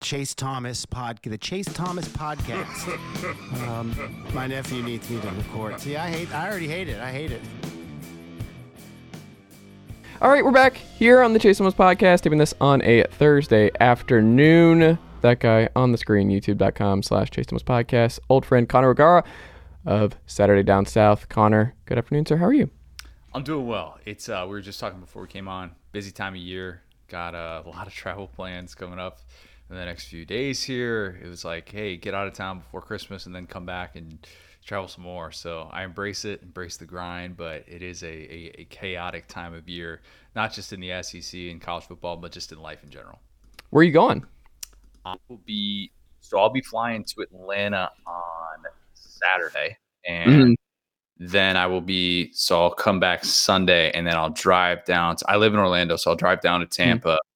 Chase Thomas podcast, the Chase Thomas podcast. um, my nephew needs me to record. See, I hate. I already hate it. I hate it. All right, we're back here on the Chase Thomas podcast, taping this on a Thursday afternoon. That guy on the screen, youtube.com slash Chase Thomas podcast. Old friend Connor O'Gara of Saturday Down South. Connor, good afternoon, sir. How are you? I'm doing well. It's uh, we were just talking before we came on. Busy time of year. Got uh, a lot of travel plans coming up in the next few days here. It was like, hey, get out of town before Christmas and then come back and travel some more. So I embrace it, embrace the grind, but it is a, a, a chaotic time of year, not just in the SEC and college football, but just in life in general. Where are you going? I will be so I'll be flying to Atlanta on Saturday, and mm-hmm. then I will be so I'll come back Sunday, and then I'll drive down. To, I live in Orlando, so I'll drive down to mm-hmm. Tampa. Mm-hmm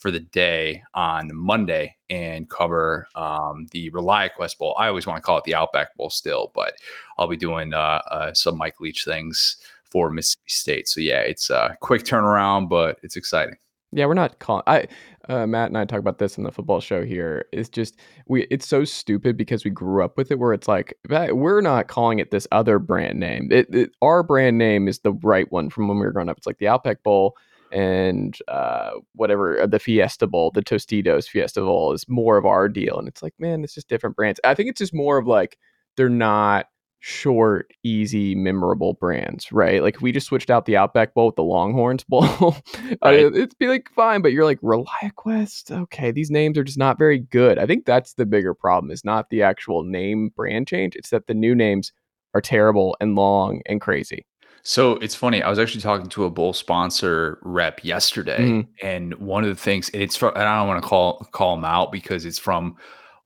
for the day on Monday and cover um, the ReliaQuest Bowl. I always want to call it the Outback Bowl still, but I'll be doing uh, uh, some Mike Leach things for Mississippi State. So yeah, it's a quick turnaround, but it's exciting. Yeah, we're not calling. I uh, Matt and I talk about this in the football show here. It's just we. It's so stupid because we grew up with it, where it's like we're not calling it this other brand name. It, it, our brand name is the right one from when we were growing up. It's like the Outback Bowl and uh, whatever uh, the Fiesta Bowl, the Tostitos Fiesta Bowl is more of our deal. And it's like, man, it's just different brands. I think it's just more of like they're not short, easy, memorable brands, right? Like if we just switched out the Outback Bowl with the Longhorns Bowl, right. it'd be like fine. But you're like ReliaQuest, okay? These names are just not very good. I think that's the bigger problem. Is not the actual name brand change. It's that the new names are terrible and long and crazy. So it's funny. I was actually talking to a bowl sponsor rep yesterday, mm-hmm. and one of the things and it's from. And I don't want to call call them out because it's from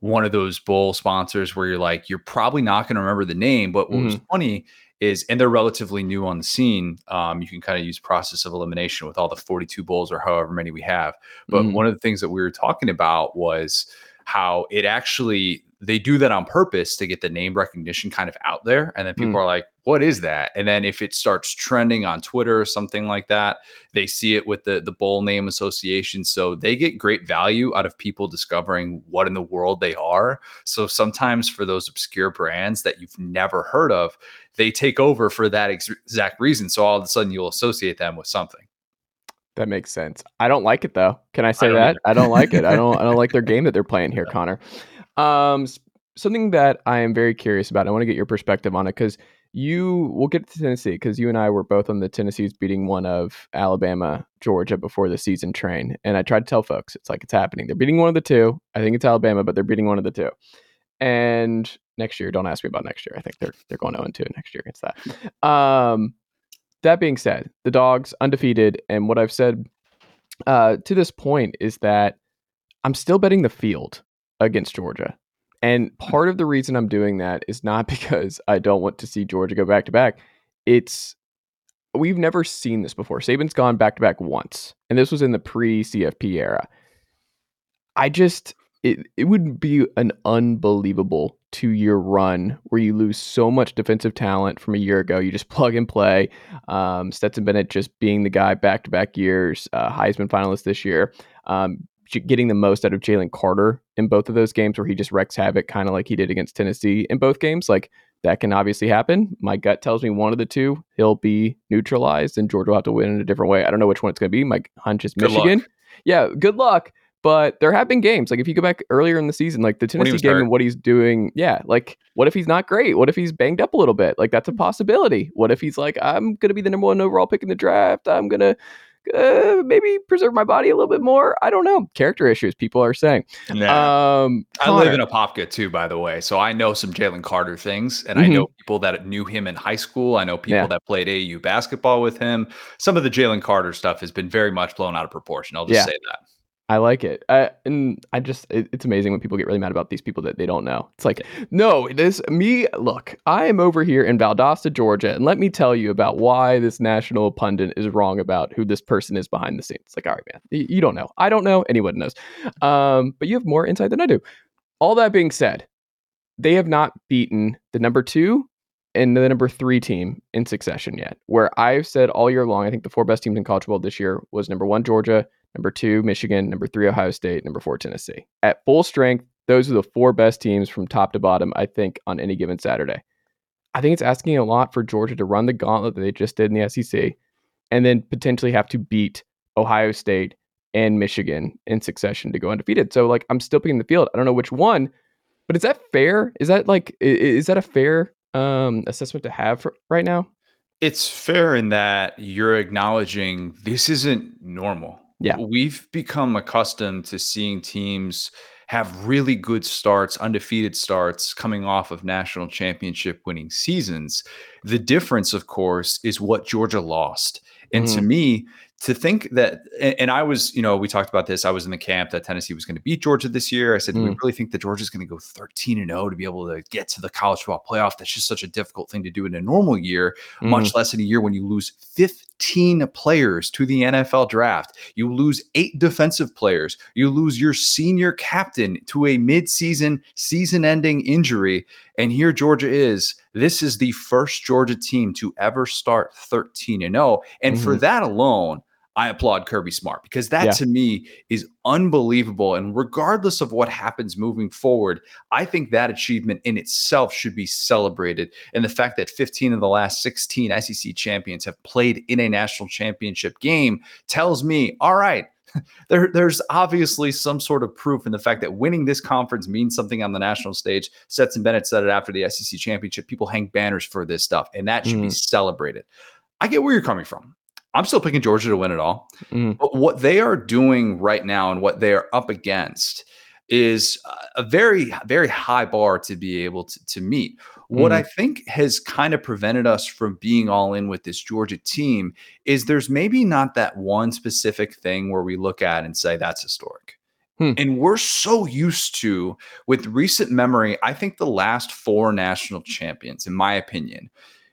one of those bowl sponsors where you're like, you're probably not going to remember the name. But what mm-hmm. was funny is, and they're relatively new on the scene. Um, you can kind of use process of elimination with all the 42 bowls or however many we have. But mm-hmm. one of the things that we were talking about was how it actually they do that on purpose to get the name recognition kind of out there. And then people mm. are like, what is that? And then if it starts trending on Twitter or something like that, they see it with the, the bowl name association. So they get great value out of people discovering what in the world they are. So sometimes for those obscure brands that you've never heard of, they take over for that ex- exact reason. So all of a sudden you'll associate them with something. That makes sense. I don't like it though. Can I say I that? Either. I don't like it. I don't. I don't like their game that they're playing here, Connor. Um, something that I am very curious about. I want to get your perspective on it because you. We'll get to Tennessee because you and I were both on the Tennessee's beating one of Alabama, Georgia before the season train, and I tried to tell folks it's like it's happening. They're beating one of the two. I think it's Alabama, but they're beating one of the two. And next year, don't ask me about next year. I think they're they're going 0 2 next year against that. Um, that being said, the dogs undefeated, and what I've said uh, to this point is that I'm still betting the field against Georgia. And part of the reason I'm doing that is not because I don't want to see Georgia go back to back. It's we've never seen this before. Saban's gone back to back once, and this was in the pre CFP era. I just it it would be an unbelievable two year run where you lose so much defensive talent from a year ago. You just plug and play. Um, Stetson Bennett just being the guy back to back years, uh, Heisman finalist this year. Um, getting the most out of Jalen Carter in both of those games where he just wrecks havoc, kind of like he did against Tennessee in both games. Like that can obviously happen. My gut tells me one of the two he'll be neutralized and Georgia will have to win in a different way. I don't know which one it's going to be. My hunch is Michigan. Yeah, good luck. But there have been games like if you go back earlier in the season, like the Tennessee game hurt. and what he's doing. Yeah, like what if he's not great? What if he's banged up a little bit? Like that's a possibility. What if he's like, I'm gonna be the number one overall pick in the draft. I'm gonna uh, maybe preserve my body a little bit more. I don't know. Character issues, people are saying. Nah. Um, I live in Apopka too, by the way, so I know some Jalen Carter things, and mm-hmm. I know people that knew him in high school. I know people yeah. that played AU basketball with him. Some of the Jalen Carter stuff has been very much blown out of proportion. I'll just yeah. say that. I like it. Uh, and I just, it, it's amazing when people get really mad about these people that they don't know. It's like, no, this, me, look, I am over here in Valdosta, Georgia, and let me tell you about why this national pundit is wrong about who this person is behind the scenes. It's like, all right, man, you, you don't know. I don't know. Anyone knows. Um, but you have more insight than I do. All that being said, they have not beaten the number two and the number three team in succession yet. Where I've said all year long, I think the four best teams in college football this year was number one, Georgia, number two, Michigan, number three, Ohio State, number four, Tennessee. At full strength, those are the four best teams from top to bottom, I think, on any given Saturday. I think it's asking a lot for Georgia to run the gauntlet that they just did in the SEC and then potentially have to beat Ohio State and Michigan in succession to go undefeated. So, like, I'm still picking the field. I don't know which one, but is that fair? Is that like, is that a fair um, assessment to have for right now? It's fair in that you're acknowledging this isn't normal. Yeah. We've become accustomed to seeing teams have really good starts, undefeated starts coming off of national championship winning seasons. The difference, of course, is what Georgia lost. And mm-hmm. to me, to think that, and I was, you know, we talked about this. I was in the camp that Tennessee was going to beat Georgia this year. I said, mm. we really think that Georgia's going to go 13 and 0 to be able to get to the college football playoff? That's just such a difficult thing to do in a normal year, mm. much less in a year when you lose 15 players to the NFL draft. You lose eight defensive players. You lose your senior captain to a midseason, season ending injury. And here Georgia is. This is the first Georgia team to ever start 13 and 0. And mm-hmm. for that alone, I applaud Kirby Smart because that yeah. to me is unbelievable. And regardless of what happens moving forward, I think that achievement in itself should be celebrated. And the fact that 15 of the last 16 SEC champions have played in a national championship game tells me, all right, there, there's obviously some sort of proof in the fact that winning this conference means something on the national stage. Stetson Bennett said it after the SEC championship. People hang banners for this stuff, and that should mm. be celebrated. I get where you're coming from. I'm still picking Georgia to win it all. Mm. But what they are doing right now and what they are up against is a very, very high bar to be able to, to meet. What mm. I think has kind of prevented us from being all in with this Georgia team is there's maybe not that one specific thing where we look at and say that's historic. Hmm. And we're so used to, with recent memory, I think the last four national champions, in my opinion,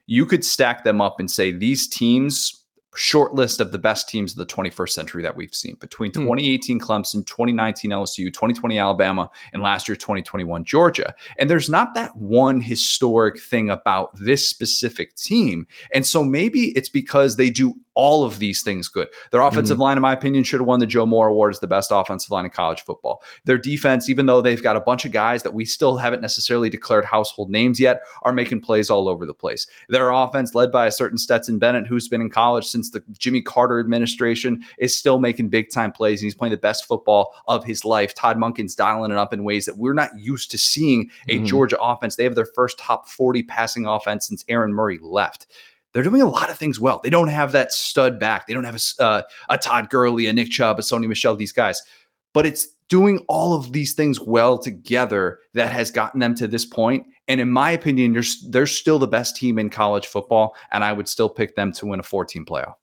you could stack them up and say these teams short list of the best teams of the 21st century that we've seen between hmm. 2018 Clemson, 2019 LSU, 2020 Alabama, and last year 2021 Georgia. And there's not that one historic thing about this specific team. And so maybe it's because they do all of these things good. Their offensive mm-hmm. line, in my opinion, should have won the Joe Moore Award as the best offensive line in college football. Their defense, even though they've got a bunch of guys that we still haven't necessarily declared household names yet, are making plays all over the place. Their offense, led by a certain Stetson Bennett, who's been in college since the Jimmy Carter administration, is still making big time plays and he's playing the best football of his life. Todd Monken's dialing it up in ways that we're not used to seeing a mm-hmm. Georgia offense. They have their first top 40 passing offense since Aaron Murray left they're doing a lot of things well. They don't have that stud back. They don't have a, uh, a Todd Gurley, a Nick Chubb, a Sony Michel, these guys. But it's doing all of these things well together that has gotten them to this point. And in my opinion, they're, they're still the best team in college football. And I would still pick them to win a 14 playoff.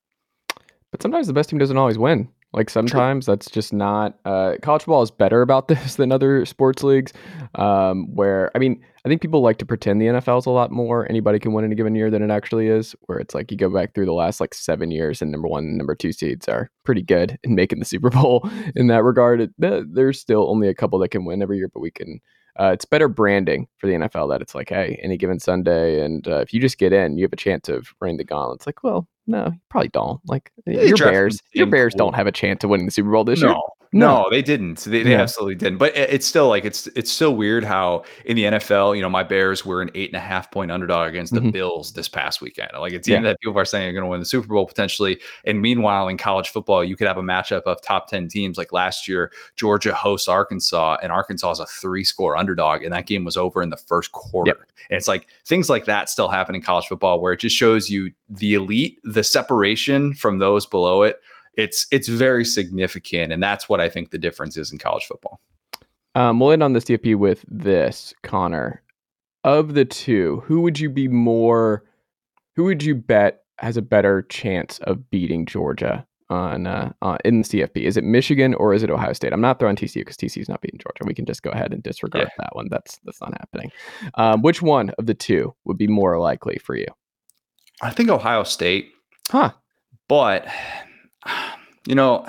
But sometimes the best team doesn't always win. Like sometimes True. that's just not. Uh, college football is better about this than other sports leagues. Um, where I mean, I think people like to pretend the NFL is a lot more anybody can win in a given year than it actually is. Where it's like you go back through the last like seven years, and number one, and number two seeds are pretty good in making the Super Bowl. In that regard, it, there's still only a couple that can win every year, but we can uh, it's better branding for the NFL that it's like, hey, any given Sunday, and uh, if you just get in, you have a chance of running the gauntlet. It's like, well, no, you probably don't. Like your Bears, your Bears don't have a chance of winning the Super Bowl this no. year. No, no they didn't. They, they yeah. absolutely didn't. But it's still like it's it's still weird how in the NFL, you know, my Bears were an eight and a half point underdog against the mm-hmm. Bills this past weekend. Like it's yeah. that people are saying you're going to win the Super Bowl potentially. And meanwhile, in college football, you could have a matchup of top ten teams. Like last year, Georgia hosts Arkansas, and Arkansas is a three score underdog, and that game was over in the first quarter. Yep. And it's like things like that still happen in college football, where it just shows you the elite, the separation from those below it it's it's very significant, and that's what I think the difference is in college football. Um, we'll end on the CFP with this, Connor. Of the two, who would you be more? Who would you bet has a better chance of beating Georgia on uh, uh, in the CFP? Is it Michigan or is it Ohio State? I'm not throwing TCU because TCU is not beating Georgia. We can just go ahead and disregard yeah. that one. That's that's not happening. Um, which one of the two would be more likely for you? I think Ohio State. Huh. But you know,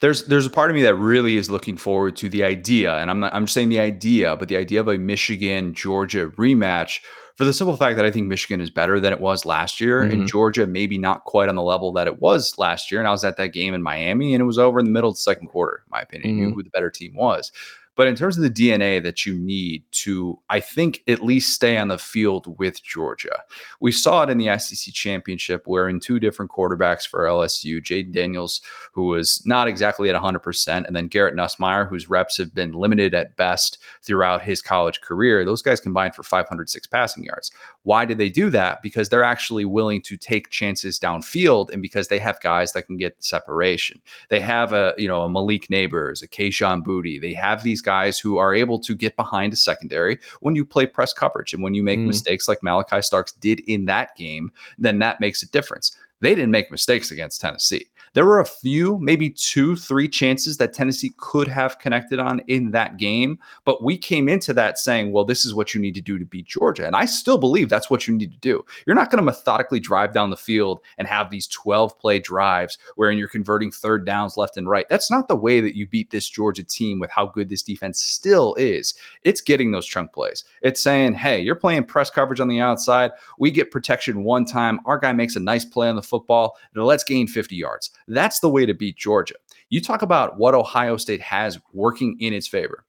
there's there's a part of me that really is looking forward to the idea, and I'm not I'm saying the idea, but the idea of a Michigan Georgia rematch for the simple fact that I think Michigan is better than it was last year, mm-hmm. and Georgia maybe not quite on the level that it was last year. And I was at that game in Miami, and it was over in the middle of the second quarter. In my opinion, mm-hmm. knew who the better team was. But in terms of the DNA that you need to, I think, at least stay on the field with Georgia, we saw it in the SEC championship where in two different quarterbacks for LSU, Jayden Daniels, who was not exactly at 100%, and then Garrett Nussmeier, whose reps have been limited at best throughout his college career, those guys combined for 506 passing yards. Why did they do that? Because they're actually willing to take chances downfield and because they have guys that can get separation. They have a, you know, a Malik Nabers, a Kayshon Boutte. They have these guys who are able to get behind a secondary when you play press coverage. And when you make mm. mistakes like Malaki Starks did in that game, then that makes a difference. They didn't make mistakes against Tennessee. There were a few, maybe two, three chances that Tennessee could have connected on in that game. But we came into that saying, well, this is what you need to do to beat Georgia. And I still believe that's what you need to do. You're not going to methodically drive down the field and have these 12 play drives wherein you're converting third downs left and right. That's not the way that you beat this Georgia team with how good this defense still is. It's getting those chunk plays. It's saying, hey, you're playing press coverage on the outside. We get protection one time. Our guy makes a nice play on the football. Let's gain 50 yards. That's the way to beat Georgia. You talk about what Ohio State has working in its favor.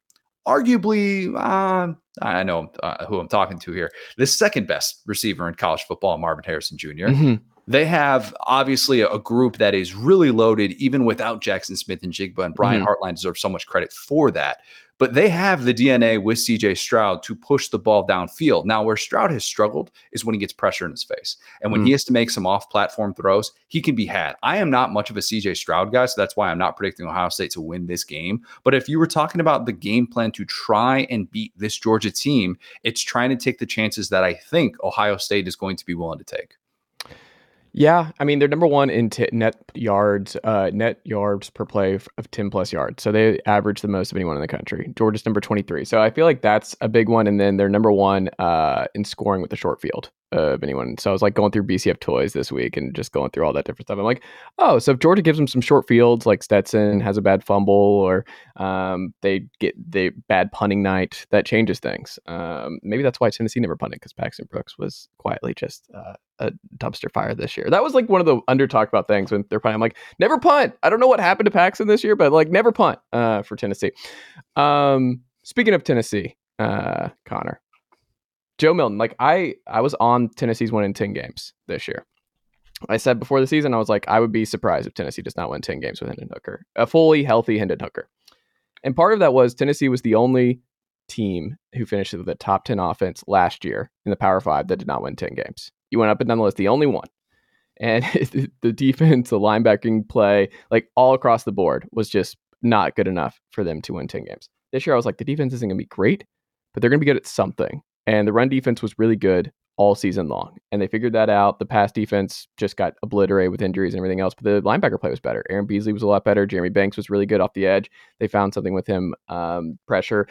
Arguably, uh, I know uh, who I'm talking to here. The second best receiver in college football, Marvin Harrison junior mm-hmm. They have obviously a, group that is really loaded, even without Jaxon Smith-Njigba. and Brian mm-hmm. Hartline deserves so much credit for that. But they have the DNA with CJ Stroud to push the ball downfield. Now, where Stroud has struggled is when he gets pressure in his face. And when mm. he has to make some off platform throws, he can be had. I am not much of a CJ Stroud guy, so that's why I'm not predicting Ohio State to win this game. But if you were talking about the game plan to try and beat this Georgia team, it's trying to take the chances that I think Ohio State is going to be willing to take. Yeah, I mean they're number one in t- net yards, uh, net yards per play of ten plus yards. So they average the most of anyone in the country. Georgia's number twenty three. So I feel like that's a big one. And then they're number one uh, in scoring with the short field of anyone. So I was like going through BCFToys this week and just going through all that different stuff. I'm like, oh, so if Georgia gives them some short fields, like Stetson has a bad fumble, or um, they get the bad punting night, that changes things. Um, maybe that's why Tennessee never punted because Paxton Brooks was quietly just uh, a dumpster fire this year. That was like one of the under talked about things when they're playing. I'm like, never punt. I don't know what happened to Paxton this year, but like never punt uh, for Tennessee. Um, speaking of Tennessee, uh, Connor, Joe Milton, like I, I was on Tennessee's winning ten games this year. I said before the season, I was like, I would be surprised if Tennessee does not win ten games with Hendon Hooker, a fully healthy Hendon Hooker. And part of that was Tennessee was the only team who finished with the top 10 offense last year in the Power Five that did not win 10 games. You went up and down the list, the only one. And the defense, the linebacking play, like all across the board was just not good enough for them to win 10 games. This year, I was like, the defense isn't going to be great, but they're going to be good at something. And the run defense was really good all season long. And they figured that out. The pass defense just got obliterated with injuries and everything else, but the linebacker play was better. Aaron Beasley was a lot better. Jeremy Banks was really good off the edge. They found something with him, um, pressure.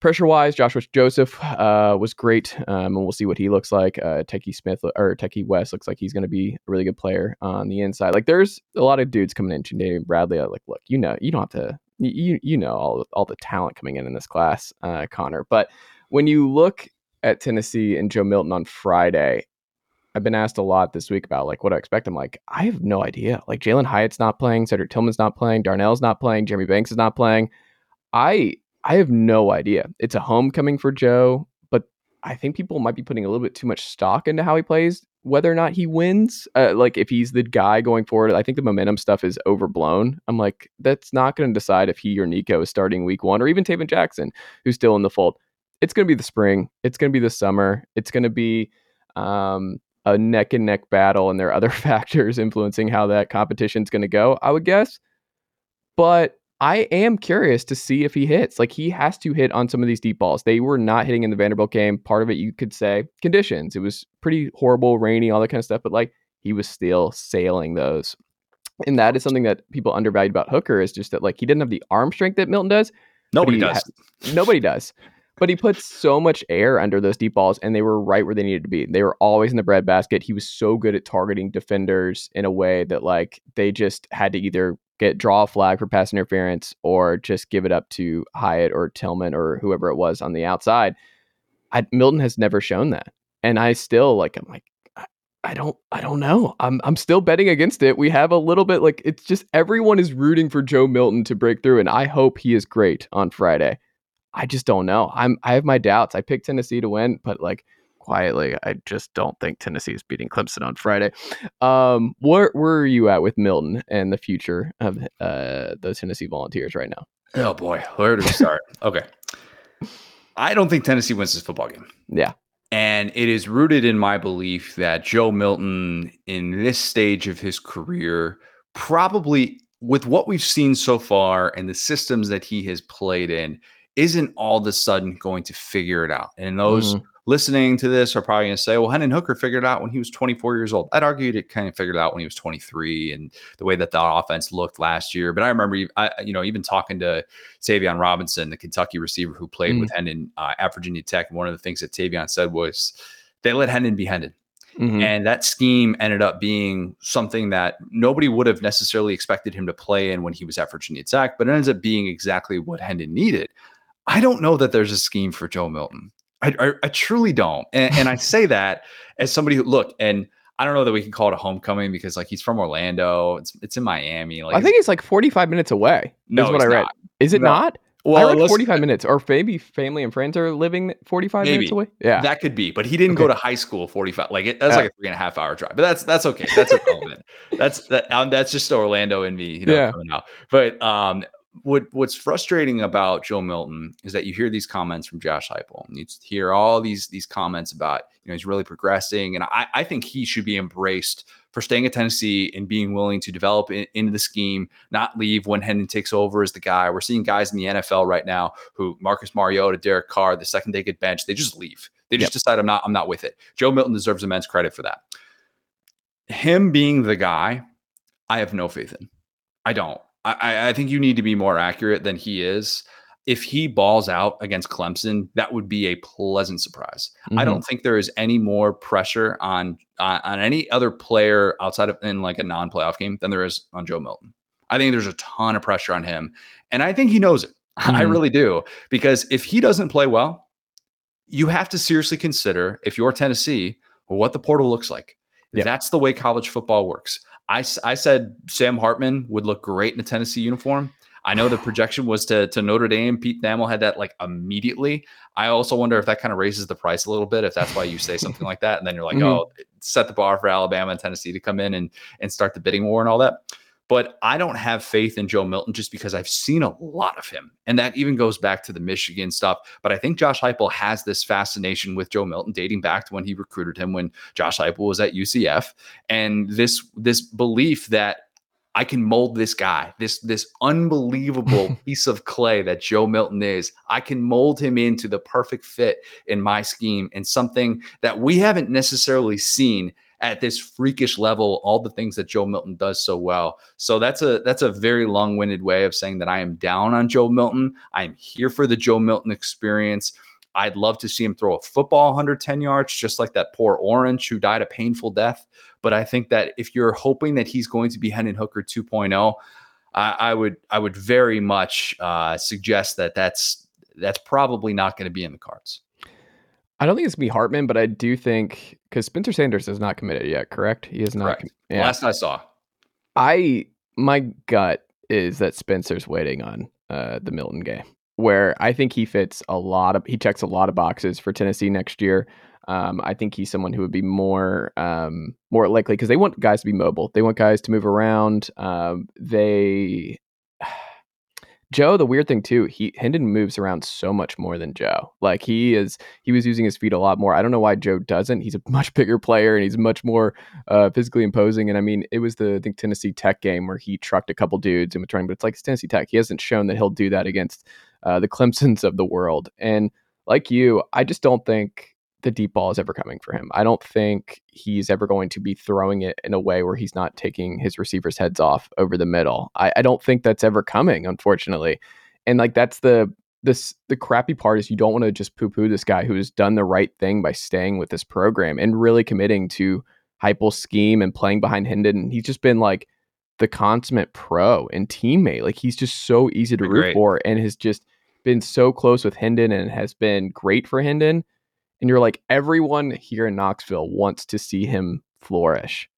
Pressure wise, Joshua Joseph uh, was great, um, and we'll see what he looks like. Uh, Teki Smith or Teki West looks like he's going to be a really good player on the inside. Like, there's a lot of dudes coming in. David Bradley, like, look, you know, you don't have to, you you know all all the talent coming in in this class, uh, Connor. But when you look at Tennessee and Joe Milton on Friday, I've been asked a lot this week about like what I expect. I'm like, I have no idea. Like Jalin Hyatt's not playing, Cedric Tillman's not playing, Darnell's not playing, Jeremy Banks is not playing. I I have no idea. It's a homecoming for Joe, but I think people might be putting a little bit too much stock into how he plays, whether or not he wins. Uh, like if he's the guy going forward, I think the momentum stuff is overblown. I'm like, that's not going to decide if he or Nico is starting week one, or even Tayven Jackson, who's still in the fold. It's going to be the spring. It's going to be the summer. It's going to be um, a neck and neck battle, and there are other factors influencing how that competition is going to go. I would guess, but I am curious to see if he hits. Like he has to hit on some of these deep balls. They were not hitting in the Vanderbilt game. Part of it, you could say, conditions. It was pretty horrible, rainy, all that kind of stuff. But like he was still sailing those. And that is something that people undervalued about Hooker is just that like he didn't have the arm strength that Milton does. Nobody does. Ha- nobody does. But he put so much air under those deep balls, and they were right where they needed to be. They were always in the breadbasket. He was so good at targeting defenders in a way that like they just had to either get draw a flag for pass interference or just give it up to Hyatt or Tillman or whoever it was on the outside. I, Milton has never shown that, and I still like. I'm like, I, I don't, I don't know. I'm, I'm still betting against it. We have a little bit like it's just everyone is rooting for Joe Milton to break through, and I hope he is great on Friday. I just don't know. I'm, I have my doubts. I picked Tennessee to win, but like quietly. I just don't think Tennessee is beating Clemson on Friday. Um, where where are you at with Milton and the future of uh, the Tennessee Volunteers right now? Oh boy, where do we start? okay, I don't think Tennessee wins this football game. Yeah. And it is rooted in my belief that Joe Milton, in this stage of his career, probably with what we've seen so far and the systems that he has played in, isn't all of a sudden going to figure it out. And those mm-hmm listening to this are probably going to say, well, Hendon Hooker figured it out when he was 24 years old. I'd argue it kind of figured it out when he was 23 and the way that the offense looked last year. But I remember, I, you know, even talking to Tayvion Robinson, the Kentucky receiver who played mm with Hendon uh, at Virginia Tech. And one of the things that Tayvion said was they let Hendon be Hendon. Mm-hmm. And that scheme ended up being something that nobody would have necessarily expected him to play in when he was at Virginia Tech, but it ends up being exactly what Hendon needed. I don't know that there's a scheme for Joe Milton. I, I, I truly don't. And, and I say that as somebody who look and I don't know that we can call it a homecoming because like he's from Orlando. It's it's in Miami. Like I think it's like 45 minutes away. No, is what I read. Not. Is it no. not? Well, I read 45 minutes, or maybe family and friends are living 45 maybe. minutes away. Yeah, that could be. But he didn't okay. go to high school 45. Like it, that's uh, like a three and a half hour drive. But that's that's okay. That's irrelevant. that's that. Um, that's just Orlando and me. You know, yeah. Out. But um, what what's frustrating about Joe Milton is that you hear these comments from Josh Heupel, and you hear all these these comments about you know he's really progressing, and I, I think he should be embraced for staying at Tennessee and being willing to develop in, into the scheme, not leave when Hendon takes over as the guy. We're seeing guys in the NFL right now who Marcus Mariota, Derek Carr, the second they get benched, they just leave. They just yep. decide I'm not I'm not with it. Joe Milton deserves immense credit for that. Him being the guy, I have no faith in. I don't. I, I think you need to be more accurate than he is. If he balls out against Clemson, that would be a pleasant surprise. Mm-hmm. I don't think there is any more pressure on, on on any other player outside of in like a non-playoff game than there is on Joe Milton. I think there's a ton of pressure on him, and I think he knows it. Mm-hmm. I really do because if he doesn't play well, you have to seriously consider if you're Tennessee what the portal looks like. Yeah. That's the way college football works. I, I said Sam Hartman would look great in a Tennessee uniform. I know the projection was to, to Notre Dame. Pete Thamel had that like immediately. I also wonder if that kind of raises the price a little bit. If that's why you say something like that, and then you're like, mm-hmm. oh, set the bar for Alabama and Tennessee to come in and and start the bidding war and all that. But I don't have faith in Joe Milton just because I've seen a lot of him. And that even goes back to the Michigan stuff. But I think Josh Heupel has this fascination with Joe Milton dating back to when he recruited him when Josh Heupel was at UCF. And this this belief that I can mold this guy, this this unbelievable piece of clay that Joe Milton is. I can mold him into the perfect fit in my scheme and something that we haven't necessarily seen at this freakish level all the things that Joe Milton does so well. So that's a that's a very long-winded way of saying that I am down on Joe Milton. I'm here for the Joe Milton experience. I'd love to see him throw a football 110 yards, just like that poor Orange who died a painful death. But I think that if you're hoping that he's going to be Hendon Hooker 2.0, I, would I would very much uh, suggest that that's that's probably not going to be in the cards. I don't think it's be Hartman, but I do think because Spencer Sanders is not committed yet. Correct? He is not. Com- yeah. Last I saw, I my gut is that Spencer's waiting on uh, the Milton game, where I think he fits a lot of he checks a lot of boxes for Tennessee next year. Um, I think he's someone who would be more um, more likely because they want guys to be mobile. They want guys to move around. Um, they Joe, the weird thing too, he Hendon moves around so much more than Joe. Like he is, he was using his feet a lot more. I don't know why Joe doesn't. He's a much bigger player and he's much more uh, physically imposing. And I mean, it was the I think Tennessee Tech game where he trucked a couple dudes in between, but it's like it's Tennessee Tech. He hasn't shown that he'll do that against uh, the Clemson's of the world. And like you, I just don't think the deep ball is ever coming for him. I don't think he's ever going to be throwing it in a way where he's not taking his receivers' heads off over the middle. I, I don't think that's ever coming, unfortunately. And like that's the this the crappy part is you don't want to just poo-poo this guy who has done the right thing by staying with this program and really committing to Heupel's scheme and playing behind Hendon. He's just been like the consummate pro and teammate. Like he's just so easy to root great. for and has just been so close with Hendon and has been great for Hendon and you're like everyone here in Knoxville wants to see him flourish.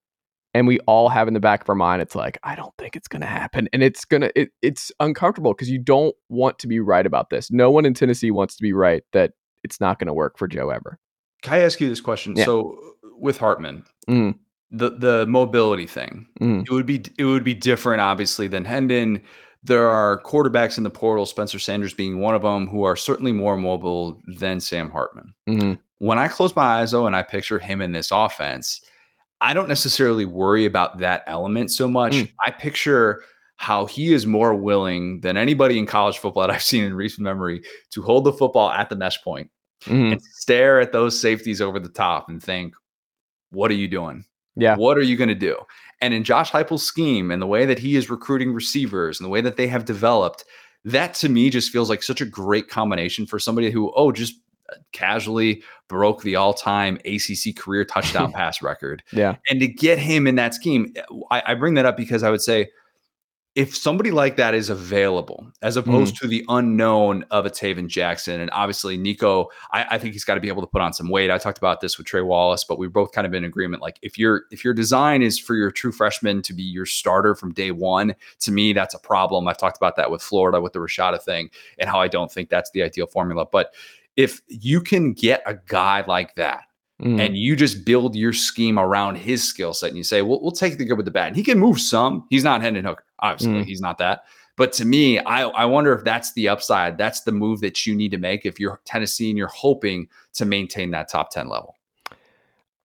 And we all have in the back of our mind, it's like, I don't think it's going to happen. And it's going to, it's uncomfortable because you don't want to be right about this. No one in Tennessee wants to be right that it's not going to work for Joe ever. Can I ask you this question? Yeah. So with Hartman, mm. the, the mobility thing, mm. it would be, it would be different obviously than Hendon there are quarterbacks in the portal, Spencer Sanders being one of them, who are certainly more mobile than Sam Hartman. Mm-hmm. When I close my eyes, though, and I picture him in this offense, I don't necessarily worry about that element so much. Mm. I picture how he is more willing than anybody in college football that I've seen in recent memory to hold the football at the mesh point mm-hmm. and stare at those safeties over the top and think, what are you doing? Yeah. What are you going to do? And in Josh Heupel's scheme and the way that he is recruiting receivers and the way that they have developed, that to me just feels like such a great combination for somebody who, oh, just uh, casually broke the all-time ACC career touchdown pass record. Yeah. And to get him in that scheme, I, I, bring that up because I would say if somebody like that is available, as opposed mm. to the unknown of a Tayven Jackson, and obviously Nico, I, I think he's got to be able to put on some weight. I talked about this with Trey Wallace, but we've both kind of been in agreement. Like if your if your design is for your true freshman to be your starter from day one, to me that's a problem. I've talked about that with Florida with the Rashada thing and how I don't think that's the ideal formula. But if you can get a guy like that Mm. and you just build your scheme around his skill set and you say, well, we'll take the good with the bad. And he can move some. He's not Hendon Hooker. Obviously, mm. he's not that. But to me, I, I wonder if that's the upside. That's the move that you need to make if you're Tennessee and you're hoping to maintain that top 10 level.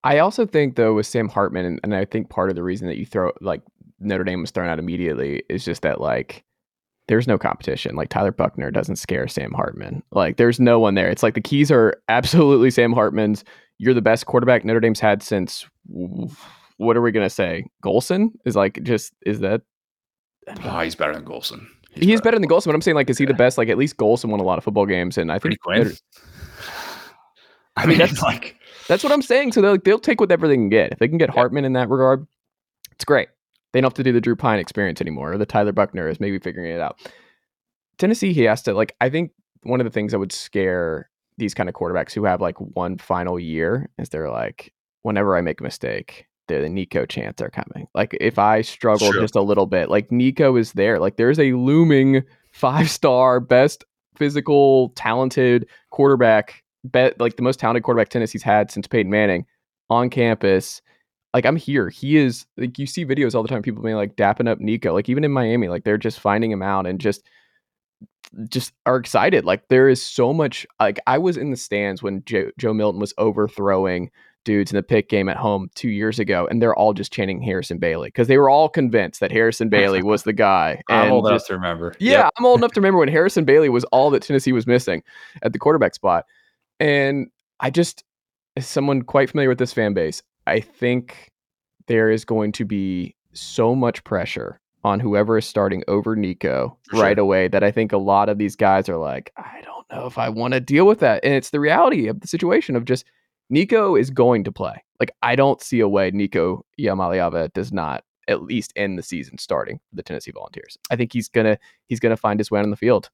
I also think, though, with Sam Hartman, and, and I think part of the reason that you throw, like, Notre Dame was thrown out immediately is just that, like, there's no competition. Like Tyler Buchner doesn't scare Sam Hartman. Like there's no one there. It's like the keys are absolutely Sam Hartman's. You're the best quarterback Notre Dame's had since what are we gonna say? Golson is like just is that Oh, he's better than Golson. He's he better, better than Golson, but I'm saying like, is he yeah. the best? Like, at least Golson won a lot of football games, and I think. I mean, that's like that's what I'm saying. So they'll they'll take whatever they can get. If they can get yeah. Hartman in that regard, it's great. They don't have to do the Drew Pyne experience anymore, or the Tyler Buchner is maybe figuring it out. Tennessee, he has to like. I think one of the things that would scare these kind of quarterbacks who have like one final year is they're like, whenever I make a mistake, the Nico chants are coming. Like if I struggle sure. just a little bit, like Nico is there. Like there's a looming five star, best physical, talented quarterback, bet like the most talented quarterback Tennessee's had since Peyton Manning on campus. Like I'm here. He is like you see videos all the time, people being like dapping up Nico. Like even in Miami, like they're just finding him out and just just are excited. Like there is so much. Like I was in the stands when Joe, Joe Milton was overthrowing dudes in the pick game at home two years ago, and they're all just chanting Harrison Bailey because they were all convinced that Harrison Bailey was the guy. I'm old just, enough to remember. Yeah, yep. I'm old enough to remember when Harrison Bailey was all that Tennessee was missing at the quarterback spot. And I just, as someone quite familiar with this fan base, I think there is going to be so much pressure on whoever is starting over Nico sure. right away that I think a lot of these guys are like, I don't know if I want to deal with that. And it's the reality of the situation of just Nico is going to play. Like I don't see a way Nico Iamaleava does not at least end the season starting the Tennessee Volunteers. I think he's gonna he's gonna find his way on the field.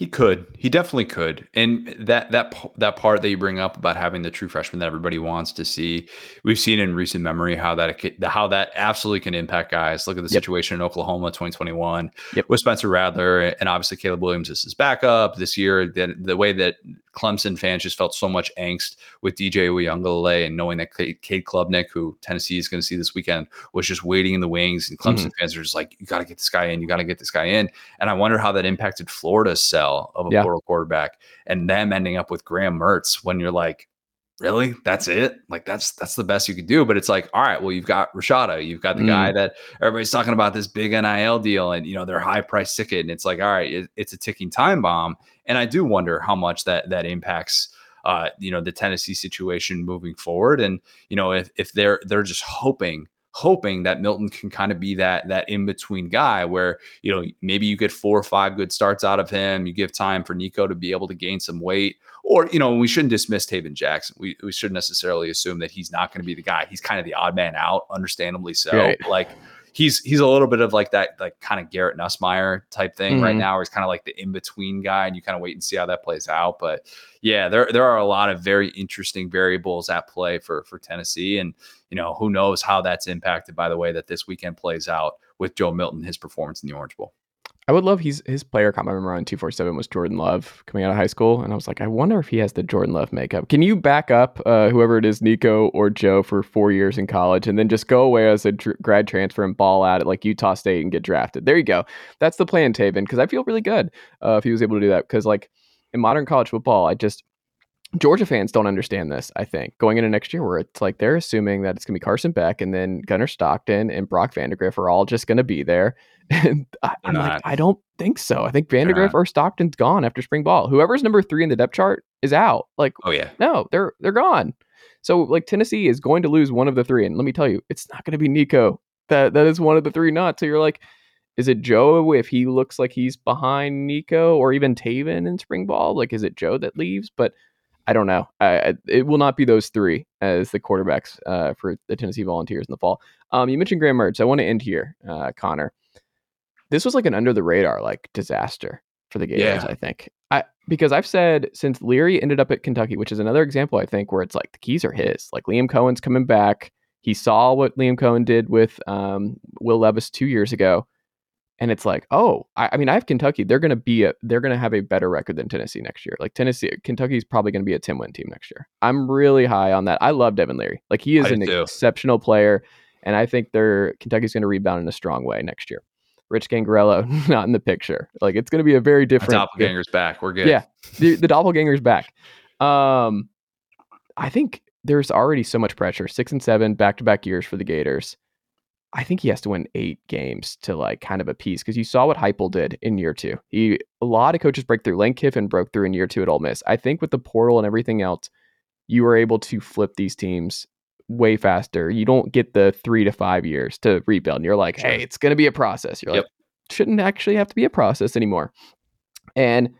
He could. He definitely could. And that that that part that you bring up about having the true freshman that everybody wants to see, we've seen in recent memory how that how that absolutely can impact guys. Look at the yep. situation in Oklahoma 2021 yep. with Spencer Rattler and obviously Caleb Williams is his backup this year. The, the way that Clemson fans just felt so much angst with DJ Uiagalelei and knowing that Cade Klubnik, who Tennessee is going to see this weekend, was just waiting in the wings. And Clemson mm-hmm. fans are just like, you got to get this guy in. You got to get this guy in. And I wonder how that impacted Florida's sell of a yeah. portal quarterback and them ending up with Graham Mertz when you're like, really that's it like that's that's the best you could do but it's like all right well you've got Rashada you've got the mm. guy that everybody's talking about this big NIL deal and you know their high price ticket and it's like all right it, it's a ticking time bomb and I do wonder how much that that impacts uh you know the Tennessee situation moving forward and you know if if they're they're just hoping hoping that Milton can kind of be that that in between guy where you know maybe you get four or five good starts out of him. You give time for Nico to be able to gain some weight, or you know we shouldn't dismiss Tayven Jackson. We we shouldn't necessarily assume that he's not going to be the guy. He's kind of the odd man out, understandably so. Right. Like he's he's a little bit of like that like kind of Garrett Nussmeier type thing mm-hmm. right now. Where he's kind of like the in between guy, and you kind of wait and see how that plays out. But yeah, there there are a lot of very interesting variables at play for for Tennessee, and you know who knows how that's impacted by the way that this weekend plays out with Joe Milton, his performance in the Orange Bowl. I would love he's his player comp I remember on 247 was Jordan Love coming out of high school. And I was like, I wonder if he has the Jordan Love makeup. Can you back up uh, whoever it is, Nico or Joe, for four years in college and then just go away as a tr- grad transfer and ball out at like Utah State and get drafted? There you go. That's the plan, Tayven, because I feel really good uh, if he was able to do that. Because like in modern college football, I just Georgia fans don't understand this, I think, going into next year, where it's like they're assuming that it's going to be Carson Beck and then Gunnar Stockton and Brock Vandagriff are all just going to be there. And I, am like, I don't think so. I think Vandagriff or Stockton's gone after spring ball. Whoever's number three in the depth chart is out. Like, oh yeah, no, they're they're gone. So like Tennessee is going to lose one of the three, and let me tell you, it's not going to be Nico. That that is one of the three not. So you're like, is it Joe if he looks like he's behind Nico or even Tayven in spring ball? Like, is it Joe that leaves? But I don't know. I, it will not be those three as the quarterbacks uh, for the Tennessee Volunteers in the fall. Um, you mentioned Graham Mertz. I want to end here, uh, Connor. This was like an under the radar like disaster for the Gators. Yeah. I think I because I've said since Leary ended up at Kentucky, which is another example I think where it's like the keys are his. Like Liam Coen's coming back. He saw what Liam Coen did with um, Will Levis two years ago and it's like, oh, I, I, mean, I have Kentucky. They're gonna be a, they're gonna have a better record than Tennessee next year. Like Tennessee, Kentucky's probably gonna be a 10 win team next year. I'm really high on that. I love Devin Leary. Like he is I an do. exceptional player, and I think they're Kentucky's gonna rebound in a strong way next year. Rich Scangarello not in the picture. Like it's gonna be a very different. The doppelganger's back. We're good. Yeah, the, the doppelganger's back. Um, I think there's already so much pressure. Six and seven back to back years for the Gators. I think he has to win eight games to like kind of appease because you saw what Heupel did in year two. He a lot of coaches break through. Lane Kiffin broke through in year two at Ole Miss. I think with the portal and everything else, you were able to flip these teams way faster. You don't get the three to five years to rebuild. And you're like, sure. hey, it's going to be a process. You're yep. like, shouldn't actually have to be a process anymore. And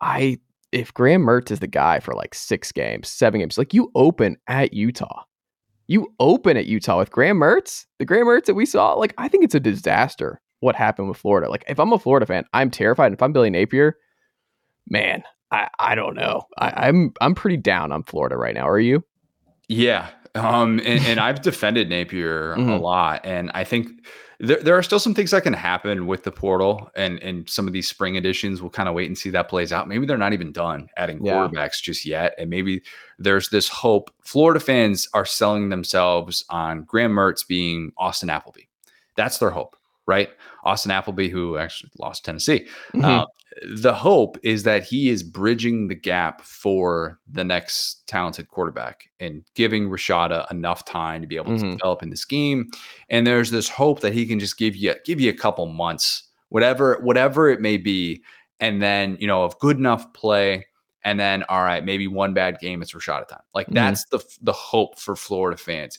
I, if Graham Mertz is the guy for like six games, seven games, like you open at Utah you open at Utah with Graham Mertz, the Graham Mertz that we saw. Like, I think it's a disaster what happened with Florida. Like, if I'm a Florida fan, I'm terrified. If I'm Billy Napier, man, I, I don't know. I, I'm I'm pretty down on Florida right now. Are you? Yeah. Um, and, and I've defended Napier mm-hmm. a lot, and I think there, there are still some things that can happen with the portal and and some of these spring editions. We'll kind of wait and see that plays out. Maybe they're not even done adding yeah. quarterbacks just yet, and maybe there's this hope. Florida fans are selling themselves on Graham Mertz being Austin Appleby. That's their hope, right? Austin Appleby, who actually lost Tennessee. Mm-hmm. Uh, the hope is that he is bridging the gap for the next talented quarterback and giving Rashada enough time to be able mm-hmm. to develop in the scheme. And there's this hope that he can just give you give you a couple months, whatever whatever it may be, and then you know of good enough play. And then, all right, maybe one bad game, it's Rashada time. Like mm-hmm. that's the the hope for Florida fans.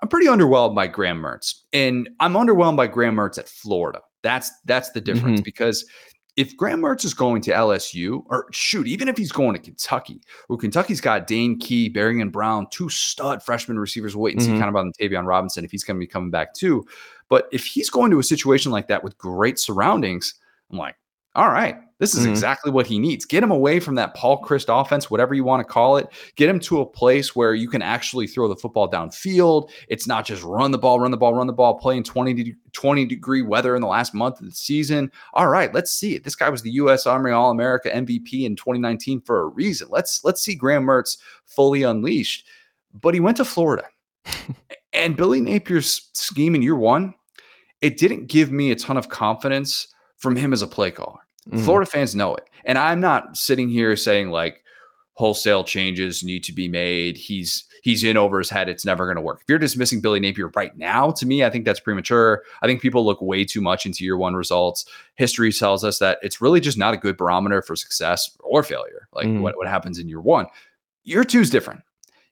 I'm pretty underwhelmed by Graham Mertz, and I'm underwhelmed by Graham Mertz at Florida. That's that's the difference mm-hmm. because if Graham Mertz is going to LSU, or shoot, even if he's going to Kentucky, where Kentucky's got Dane Key, Barion Brown, two stud freshman receivers, we'll wait and mm-hmm. see kind of about Tayvion Robinson if he's going to be coming back too. But if he's going to a situation like that with great surroundings, I'm like, all right, this is Mhm. exactly what he needs. Get him away from that Paul Chryst offense, whatever you want to call it. Get him to a place where you can actually throw the football downfield. It's not just run the ball, run the ball, run the ball, playing 20, de- 20 degree weather in the last month of the season. All right, let's see it. This guy was the U.S. Army All America MVP in 2019 for a reason. Let's let's see Graham Mertz fully unleashed. But he went to Florida. and Billy Napier's scheme in year one, it didn't give me a ton of confidence from him as a play caller. Mhm. Florida fans know it. And I'm not sitting here saying like wholesale changes need to be made. He's he's in over his head. It's never going to work. If you're dismissing Billy Napier right now, to me, I think that's premature. I think people look way too much into year one results. History tells us that it's really just not a good barometer for success or failure. Like Mhm. what, what happens in year one. Year two is different.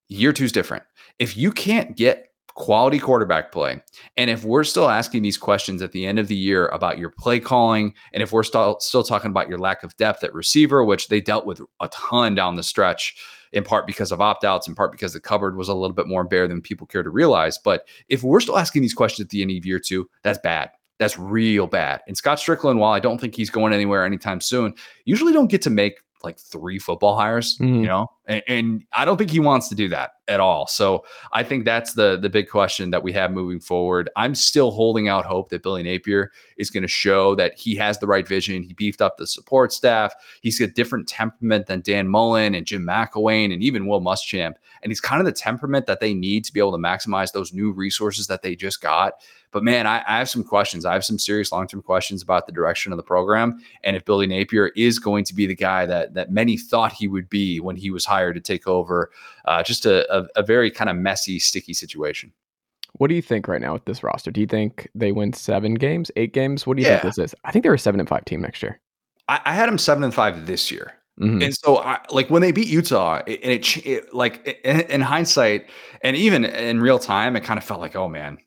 Year two is different. If you can't get quality quarterback play, and if we're still asking these questions at the end of the year about your play calling, and if we're still still talking about your lack of depth at receiver, which they dealt with a ton down the stretch, in part because of opt outs, in part because the cupboard was a little bit more bare than people care to realize. But if we're still asking these questions at the end of year two, that's bad. That's real bad. And Scott Stricklin, while I don't think he's going anywhere anytime soon, usually don't get to make like three football hires, Mhm. you know, and, I don't think he wants to do that at all. So I think that's the the big question that we have moving forward. I'm still holding out hope that Billy Napier is going to show that he has the right vision. He beefed up the support staff. He's got different temperament than Dan Mullen and Jim McElwain and even Will Muschamp. And he's kind of the temperament that they need to be able to maximize those new resources that they just got. But man, I, I have some questions. I have some serious long term questions about the direction of the program, and if Billy Napier is going to be the guy that that many thought he would be when he was hired to take over, uh, just a, a, a very kind of messy, sticky situation. What do you think right now with this roster? Do you think they win seven games, eight games? What do you Yeah. think this is? I think they're a seven and five team next year. I, I had them seven and five this year. Mhm. And so, I, like when they beat Utah, it, and it, it like in, in hindsight, and even in real time, it kind of felt like, oh man,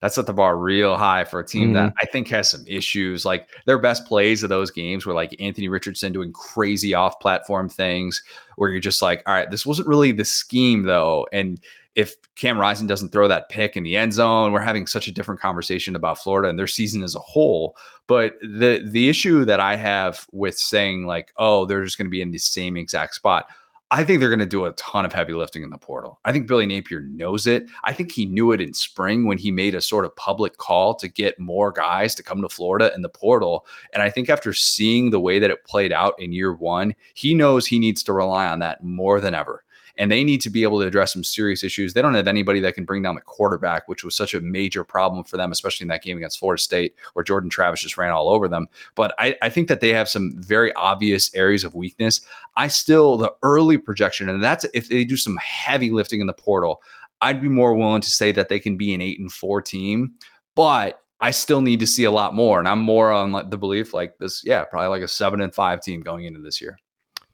that set the bar real high for a team that mm-hmm. I think has some issues. Like their best plays of those games were like Anthony Richardson doing crazy off-platform things, where you're just like, all right, this wasn't really the scheme though, and if Cam Rising doesn't throw that pick in the end zone, we're having such a different conversation about Florida and their season as a whole. But the the issue that I have with saying like, oh, they're just going to be in the same exact spot. I think they're going to do a ton of heavy lifting in the portal. I think Billy Napier knows it. I think he knew it in spring when he made a sort of public call to get more guys to come to Florida in the portal. And I think after seeing the way that it played out in year one, he knows he needs to rely on that more than ever and they need to be able to address some serious issues. They don't have anybody that can bring down the quarterback, which was such a major problem for them, especially in that game against Florida State, where Jordan Travis just ran all over them. But I, I think that they have some very obvious areas of weakness. I still, the early projection, and that's if they do some heavy lifting in the portal, I'd be more willing to say that they can be an eight and four team. But I still need to see a lot more. And I'm more on the belief like this, yeah, probably like a seven and five team going into this year.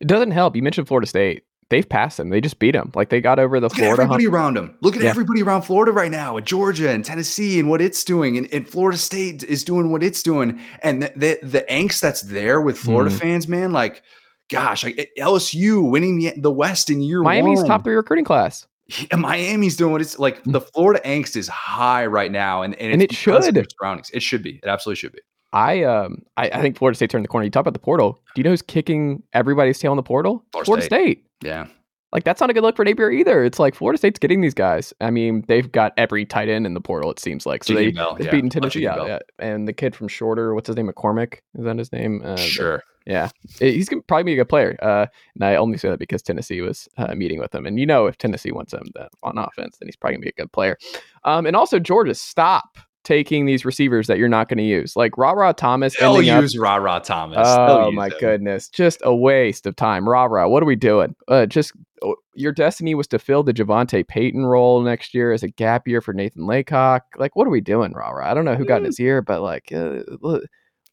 It doesn't help. You mentioned Florida State. They've passed them. They just beat them. Like they got over the Look at Florida. everybody hump. around them. Look at Yeah. everybody around Florida right now, at Georgia and Tennessee, and what it's doing, and, and Florida State is doing what it's doing, and the the, the angst that's there with Florida Mhm. fans, man. Like, gosh, like LSU winning the, the West in year Miami's one. top three recruiting class. Yeah, Miami's doing what it's like. The Florida angst is high right now, and and, And it's it should. surroundings. It should be. It absolutely should be. I um I, I think Florida State turned the corner. You talk about the portal. Do you know who's kicking everybody's tail in the portal? Florida State. Yeah, Like that's not a good look for Napier either. It's like Florida State's getting these guys. I mean, they've got every tight end in the portal. It seems like so they, Bell, they've yeah. beaten Tennessee. Bell. Yeah. And the kid from Shorter, what's his name? McCormick is that his name? Uh, sure. Yeah, he's gonna probably be a good player. Uh, and I only say that because Tennessee was uh, meeting with him, and you know if Tennessee wants him on offense, then he's probably gonna be a good player. Um, and also Georgia, stop taking these receivers that you're not going to use, like Ra Ra Thomas. They'll use Ra Ra Thomas. Oh my goodness, just a waste of time. Rah rah. What are we doing? Uh, just oh, your destiny was to fill the Javante Payton role next year as a gap year for Nathan Laycock. Like, what are we doing, rah rah? I don't know who got in his ear, but like, uh,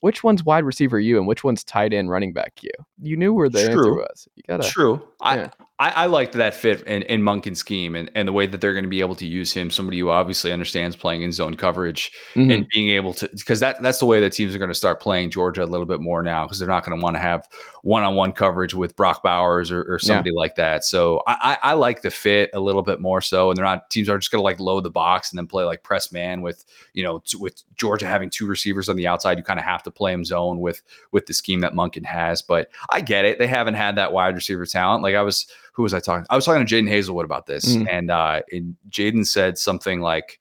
which one's wide receiver you and which one's tight end running back you? You knew where the answer True. was. You gotta. True. yeah. I, I liked that fit in, in Monken's scheme and, and the way that they're going to be able to use him. Somebody who obviously understands playing in zone coverage Mhm. and being able to because that that's the way that teams are going to start playing Georgia a little bit more now because they're not going to want to have one on one coverage with Brock Bowers or, or somebody like that. So I, I I like the fit a little bit more so, and they're not teams are just going to like load the box and then play like press man with you know t- with Georgia having two receivers on the outside. You kind of have to play him zone with with the scheme that Monken has. But I get it; they haven't had that wide receiver talent. Like I was, who was I talking? I was talking to Jadon Haselwood about this, mm. and uh, and Jadon said something like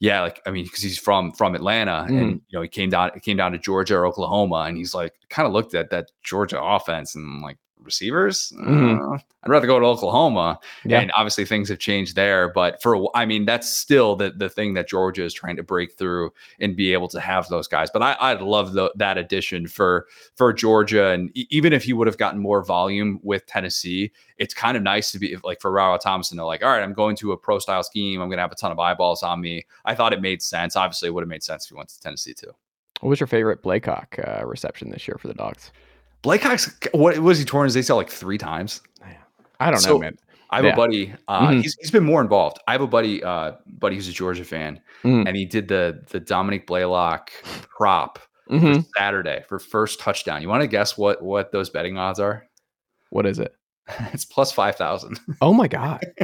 yeah, like I mean, because he's from from Atlanta, mm. and you know he came down he came down to Georgia or Oklahoma, and he's like kind of looked at that Georgia offense and like receivers. Mm-hmm. Uh, I'd rather go to Oklahoma. Yeah. And obviously things have changed there. But for I mean, that's still the the thing that Georgia is trying to break through and be able to have those guys. But I, I'd love the, that addition for for Georgia. And even if he would have gotten more volume with Tennessee, it's kind of nice to be like for Raul Thompson to like, all right, I'm going to a pro style scheme. I'm gonna have a ton of eyeballs on me. I thought it made sense. Obviously, it would have made sense if he went to Tennessee too. What was your favorite Blaylock uh, reception this year for the Dogs? Cox, what was he torn his ACL like three times? I don't so, know, man. I have yeah. a buddy. Uh, mm-hmm. he's, he's been more involved. I have a buddy, uh, buddy who's a Georgia fan, mm-hmm. and he did the the Dominick Blaylock prop mm-hmm. for Saturday for first touchdown. You want to guess what what those betting odds are? What is it? it's plus five thousand. Oh my god!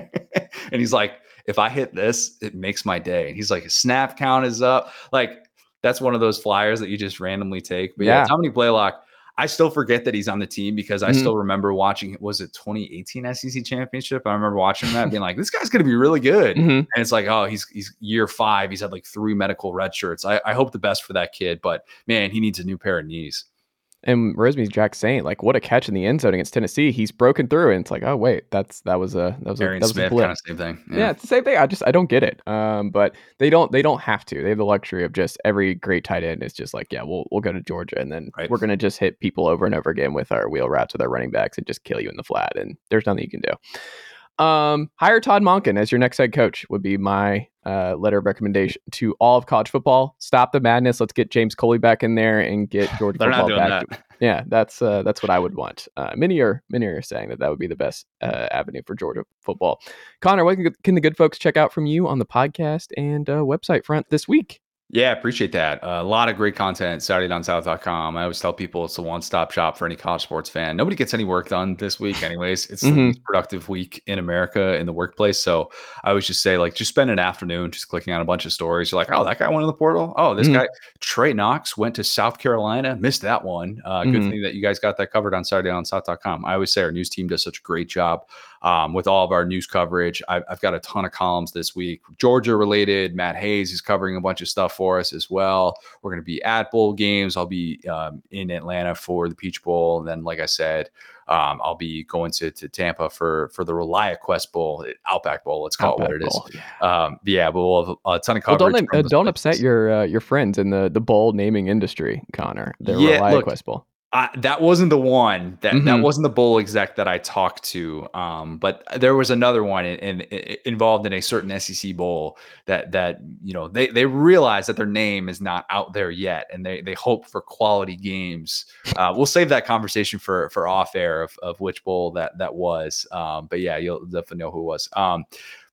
and he's like, if I hit this, it makes my day. And he's like, snap count is up. Like that's one of those flyers that you just randomly take. But yeah, yeah Dominick Blaylock I still forget that he's on the team because I mm-hmm. still remember watching. it. Was it 2018 SEC championship? I remember watching that, being like, "This guy's going to be really good." Mm-hmm. And it's like, oh, he's he's year five. He's had like three medical red shirts. I, I hope the best for that kid, but man, he needs a new pair of knees. And Rosemy-Jacksaint like, what a catch in the end zone against Tennessee. He's broken through, and it's like, oh wait, that's that was a that was a, that was Smith, a kind of same thing. Yeah. yeah. it's the same thing. I just I don't get it. Um, but they don't they don't have to. They have the luxury of just every great tight end is just like, yeah, we'll we'll go to Georgia, and then right. we're gonna just hit people over and over again with our wheel routes with our running backs and just kill you in the flat, and there's nothing you can do. Um, hire Todd Monken as your next head coach would be my uh, letter of recommendation to all of college football. Stop the madness. Let's get James Coley back in there and get Georgia football back. That. Yeah, that's uh, that's what I would want. Uh, many are many are saying that that would be the best uh, avenue for Georgia football. Connor, what can, can, the good folks check out from you on the podcast and uh, website front this week? Yeah, appreciate that. Uh, a lot of great content, SaturdayDownSouth.com. I always tell people it's a one stop shop for any college sports fan. Nobody gets any work done this week, anyways. It's mm-hmm. the least productive week in America in the workplace. So I always just say, like, just spend an afternoon just clicking on a bunch of stories. You're like, oh, that guy went in the portal. Oh, this mm-hmm. guy, Trey Knox, went to South Carolina. Missed that one. Uh, mm-hmm. Good thing that you guys got that covered on SaturdayDownSouth.com. I always say our news team does such a great job um, with all of our news coverage. I've, I've, got a ton of columns this week, Georgia related. Matt Hayes is covering a bunch of stuff for us as well. We're going to be at bowl games. I'll be um, in Atlanta for the Peach Bowl. And then, like I said, um, I'll be going to, to Tampa for for the ReliaQuest Bowl, Outback Bowl. Let's call Outback it what it Bowl, is. Yeah. Um, yeah, but we'll have a ton of coverage. Well, don't uh, don't upset your uh, your friends in the the bowl naming industry, Connor. The yeah, ReliaQuest look, Bowl. I, that wasn't the one that mm-hmm. that wasn't the bull exec that I talked to. Um, but there was another one in, in, involved in a certain SEC bowl that that you know they they realize that their name is not out there yet, and they they hope for quality games. Uh, we'll save that conversation for for off air of, of which bowl that that was. Um, but yeah, you'll definitely know who it was. Um,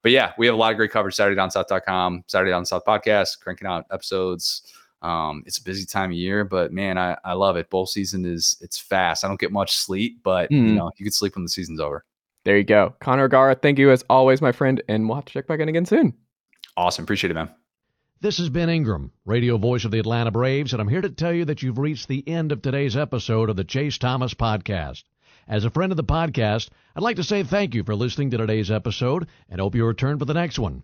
but yeah, we have a lot of great coverage. SaturdayDownSouth.com, Saturday Down South podcast, cranking out episodes. Um, it's a busy time of year, but man, I, I love it. Bowl season is it's fast. I don't get much sleep, but mm. you know, you can sleep when the season's over. There you go. Connor O'Gara, thank you as always, my friend, and we'll have to check back in again soon. Awesome. Appreciate it, man. This is Ben Ingram, radio voice of the Atlanta Braves, and I'm here to tell you that you've reached the end of today's episode of the Chase Thomas Podcast. As a friend of the podcast, I'd like to say thank you for listening to today's episode and hope you return for the next one.